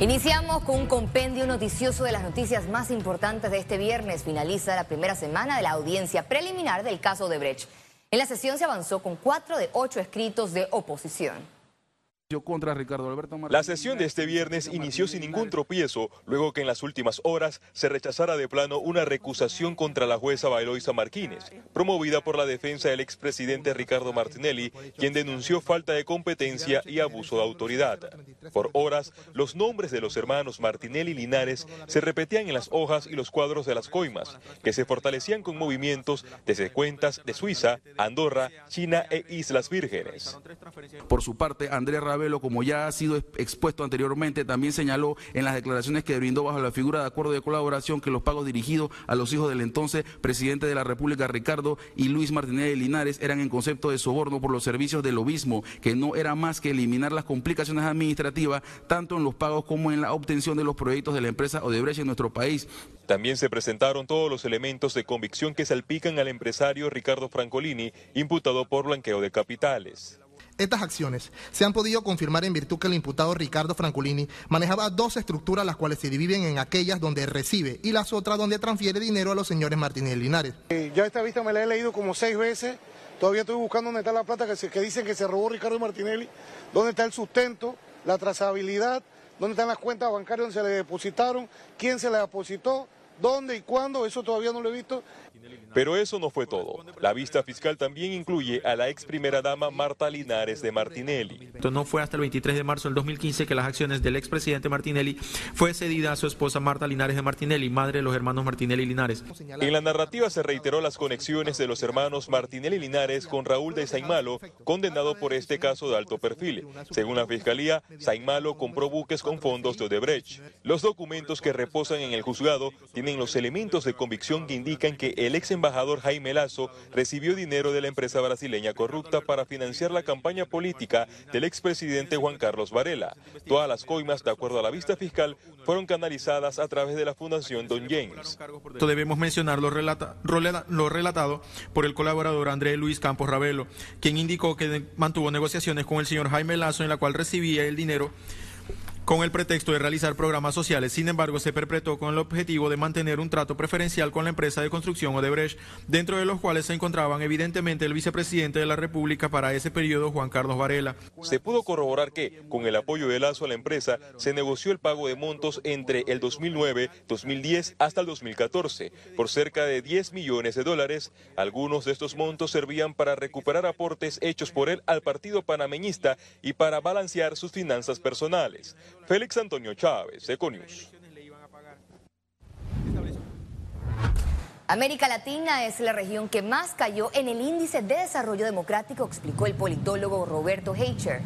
Iniciamos con un compendio noticioso de las noticias más importantes de este viernes. Finaliza la primera semana de la audiencia preliminar del caso de Brecht. En la sesión se avanzó con cuatro de ocho escritos de oposición. Contra Ricardo Alberto la sesión de este viernes inició sin ningún tropiezo, luego que en las últimas horas se rechazara de plano una recusación contra la jueza Bailoisa Martínez, promovida por la defensa del expresidente Ricardo Martinelli, quien denunció falta de competencia y abuso de autoridad. Por horas, los nombres de los hermanos Martinelli y Linares se repetían en las hojas y los cuadros de las coimas, que se fortalecían con movimientos desde cuentas de Suiza, Andorra, China e Islas Vírgenes. Por su parte, Andrés Velo, como ya ha sido expuesto anteriormente, también señaló en las declaraciones que brindó bajo la figura de acuerdo de colaboración que los pagos dirigidos a los hijos del entonces presidente de la República, Ricardo y Luis Martínez de Linares, eran en concepto de soborno por los servicios del obismo, que no era más que eliminar las complicaciones administrativas tanto en los pagos como en la obtención de los proyectos de la empresa Odebrecht en nuestro país. También se presentaron todos los elementos de convicción que salpican al empresario Ricardo Francolini, imputado por blanqueo de capitales. Estas acciones se han podido confirmar en virtud que el imputado Ricardo Francolini manejaba dos estructuras las cuales se dividen en aquellas donde recibe y las otras donde transfiere dinero a los señores Martínez Linares. Eh, ya esta vista me la he leído como seis veces, todavía estoy buscando dónde está la plata que, que dicen que se robó Ricardo Martinelli, dónde está el sustento, la trazabilidad, dónde están las cuentas bancarias donde se le depositaron, quién se le depositó, dónde y cuándo, eso todavía no lo he visto. Pero eso no fue todo. La vista fiscal también incluye a la ex primera dama Marta Linares de Martinelli. No fue hasta el 23 de marzo del 2015 que las acciones del expresidente Martinelli fue cedida a su esposa Marta Linares de Martinelli, madre de los hermanos Martinelli y Linares. En la narrativa se reiteró las conexiones de los hermanos Martinelli y Linares con Raúl de Saimalo, condenado por este caso de alto perfil. Según la fiscalía, Saimalo compró buques con fondos de Odebrecht. Los documentos que reposan en el juzgado tienen los elementos de convicción que indican que el ex embajador Jaime Lazo recibió dinero de la empresa brasileña corrupta para financiar la campaña política del expresidente Juan Carlos Varela. Todas las coimas, de acuerdo a la vista fiscal, fueron canalizadas a través de la Fundación Don James. Debemos mencionar lo, lo relatado por el colaborador Andrés Luis Campos Ravelo, quien indicó que mantuvo negociaciones con el señor Jaime Lazo en la cual recibía el dinero con el pretexto de realizar programas sociales. Sin embargo, se perpetró con el objetivo de mantener un trato preferencial con la empresa de construcción Odebrecht, dentro de los cuales se encontraban evidentemente el vicepresidente de la República para ese periodo, Juan Carlos Varela. Se pudo corroborar que, con el apoyo de Lazo a la empresa, se negoció el pago de montos entre el 2009, 2010 hasta el 2014, por cerca de 10 millones de dólares. Algunos de estos montos servían para recuperar aportes hechos por él al partido panameñista y para balancear sus finanzas personales. Félix Antonio Chávez, Econius. América Latina es la región que más cayó en el índice de desarrollo democrático, explicó el politólogo Roberto Heicher.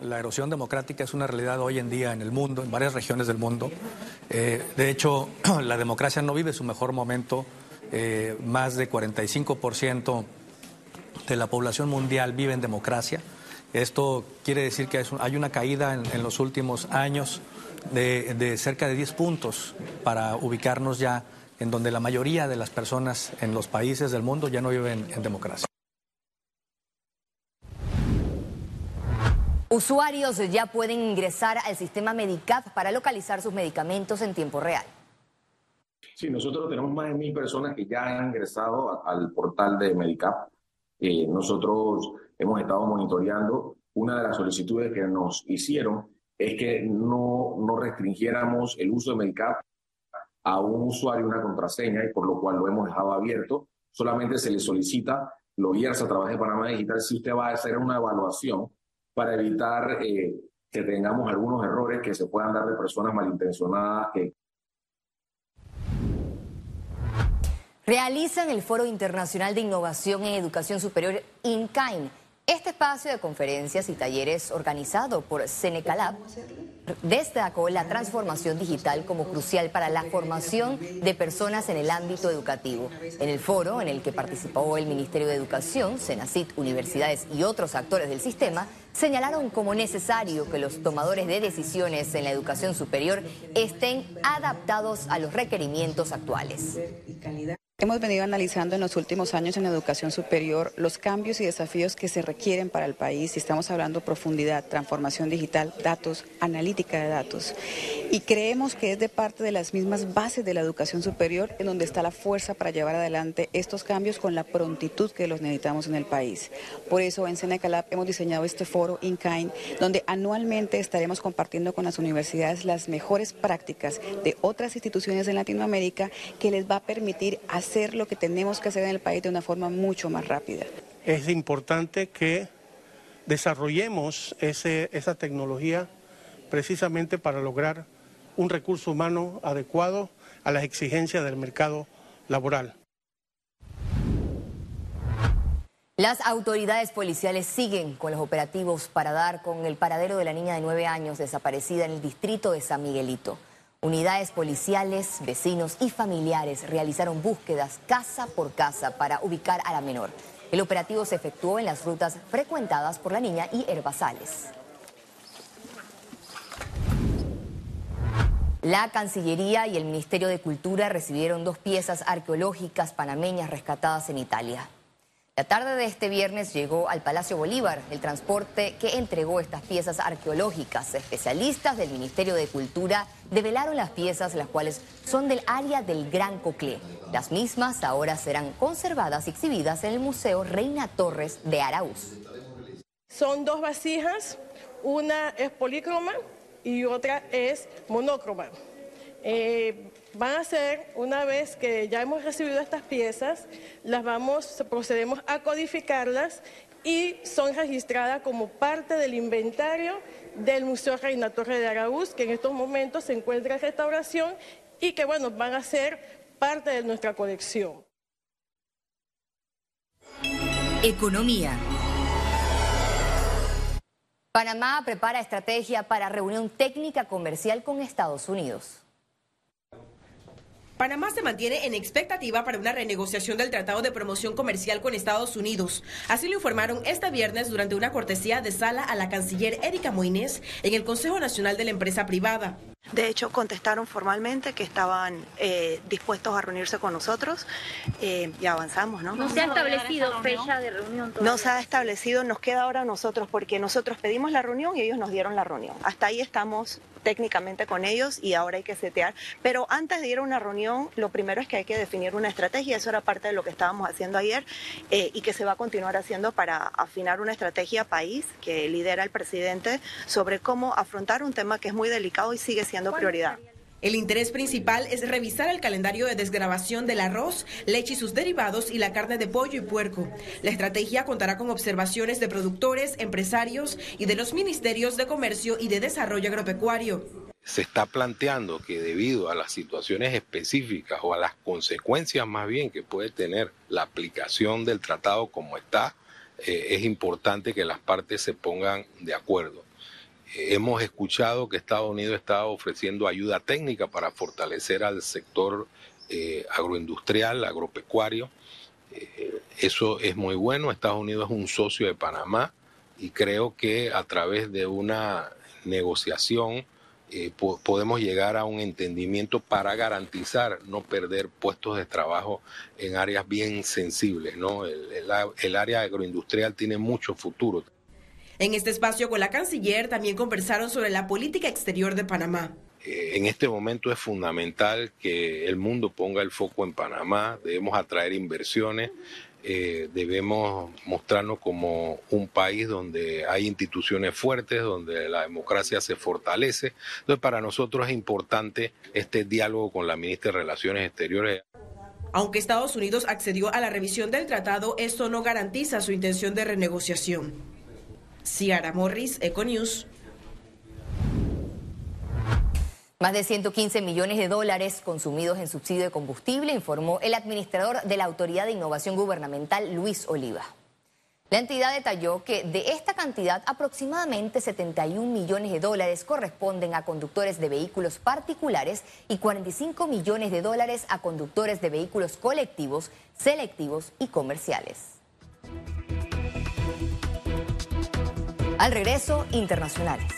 La erosión democrática es una realidad hoy en día en el mundo, en varias regiones del mundo. Eh, de hecho, la democracia no vive su mejor momento. Eh, más de 45% de la población mundial vive en democracia. Esto quiere decir que hay una caída en, los últimos años de, cerca de 10 puntos para ubicarnos ya en donde la mayoría de las personas en los países del mundo ya no viven en democracia. Usuarios ya pueden ingresar al sistema Medicap para localizar sus medicamentos en tiempo real. Sí, nosotros tenemos más de mil personas que ya han ingresado al portal de Medicap. Eh, nosotros hemos estado monitoreando. Una de las solicitudes que nos hicieron es que no, no restringiéramos el uso de Medicap a un usuario una contraseña y por lo cual lo hemos dejado abierto. Solamente se le solicita lo IERS a través de Panamá Digital si usted va a hacer una evaluación para evitar eh, que tengamos algunos errores que se puedan dar de personas malintencionadas que realizan el Foro Internacional de Innovación en Educación Superior INCAIN este espacio de conferencias y talleres organizado por Senecalab destacó la transformación digital como crucial para la formación de personas en el ámbito educativo. En el foro en el que participó el Ministerio de Educación, Senacit, universidades y otros actores del sistema, señalaron como necesario que los tomadores de decisiones en la educación superior estén adaptados a los requerimientos actuales. Hemos venido analizando en los últimos años en educación superior los cambios y desafíos que se requieren para el país y estamos hablando profundidad, transformación digital, datos, analítica de datos. Y creemos que es de parte de las mismas bases de la educación superior en donde está la fuerza para llevar adelante estos cambios con la prontitud que los necesitamos en el país. Por eso en Seneca Lab hemos diseñado este foro InKind donde anualmente estaremos compartiendo con las universidades las mejores prácticas de otras instituciones en Latinoamérica que les va a permitir hacer lo que tenemos que hacer en el país de una forma mucho más rápida. Es importante que desarrollemos esa tecnología precisamente para lograr un recurso humano adecuado a las exigencias del mercado laboral. Las autoridades policiales siguen con los operativos para dar con el paradero de la niña de nueve años desaparecida en el distrito de San Miguelito. Unidades policiales, vecinos y familiares realizaron búsquedas casa por casa para ubicar a la menor. El operativo se efectuó en las rutas frecuentadas por la niña y herbazales. La Cancillería y el Ministerio de Cultura recibieron dos piezas arqueológicas panameñas rescatadas en Italia. La tarde de este viernes llegó al Palacio Bolívar el transporte que entregó estas piezas arqueológicas. Especialistas del Ministerio de Cultura develaron las piezas, las cuales son del área del Gran Coclé. Las mismas ahora serán conservadas y exhibidas en el Museo Reina Torres de Arauz. Son dos vasijas, una es polícroma y otra es monócroma. Eh, van a ser, una vez que ya hemos recibido estas piezas, las vamos, procedemos a codificarlas y son registradas como parte del inventario del Museo Reina Torre de Araúz, que en estos momentos se encuentra en restauración y que, bueno, van a ser parte de nuestra colección. Economía. Panamá prepara estrategia para reunión técnica comercial con Estados Unidos. Panamá se mantiene en expectativa para una renegociación del Tratado de Promoción Comercial con Estados Unidos. Así lo informaron este viernes durante una cortesía de sala a la canciller Erika Moines en el Consejo Nacional de la Empresa Privada. De hecho, contestaron formalmente que estaban eh, dispuestos a reunirse con nosotros eh, y avanzamos, ¿no? ¿No se ha establecido fecha de reunión todavía? No se ha establecido, nos queda ahora a nosotros porque nosotros pedimos la reunión y ellos nos dieron la reunión. Hasta ahí estamos técnicamente con ellos y ahora hay que setear. Pero antes de ir a una reunión, lo primero es que hay que definir una estrategia. Eso era parte de lo que estábamos haciendo ayer eh, y que se va a continuar haciendo para afinar una estrategia país que lidera el presidente sobre cómo afrontar un tema que es muy delicado y sigue siendo prioridad. El interés principal es revisar el calendario de desgrabación del arroz, leche y sus derivados y la carne de pollo y puerco. La estrategia contará con observaciones de productores, empresarios y de los ministerios de Comercio y de Desarrollo Agropecuario. Se está planteando que debido a las situaciones específicas o a las consecuencias más bien que puede tener la aplicación del tratado como está, eh, es importante que las partes se pongan de acuerdo. Hemos escuchado que Estados Unidos está ofreciendo ayuda técnica para fortalecer al sector eh, agroindustrial, agropecuario. Eh, eso es muy bueno. Estados Unidos es un socio de Panamá y creo que a través de una negociación eh, podemos llegar a un entendimiento para garantizar no perder puestos de trabajo en áreas bien sensibles. el área agroindustrial tiene mucho futuro. En este espacio con la canciller también conversaron sobre la política exterior de Panamá. Eh, en este momento es fundamental que el mundo ponga el foco en Panamá, debemos atraer inversiones, eh, debemos mostrarnos como un país donde hay instituciones fuertes, donde la democracia se fortalece. Entonces, para nosotros es importante este diálogo con la ministra de Relaciones Exteriores. Aunque Estados Unidos accedió a la revisión del tratado, esto no garantiza su intención de renegociación. Ciara Morris, Econews. Más de 115 millones de dólares consumidos en subsidio de combustible, informó el administrador de la Autoridad de Innovación Gubernamental, Luis Oliva. La entidad detalló que de esta cantidad, aproximadamente 71 millones de dólares corresponden a conductores de vehículos particulares y 45 millones de dólares a conductores de vehículos colectivos, selectivos y comerciales. Al regreso, internacionales.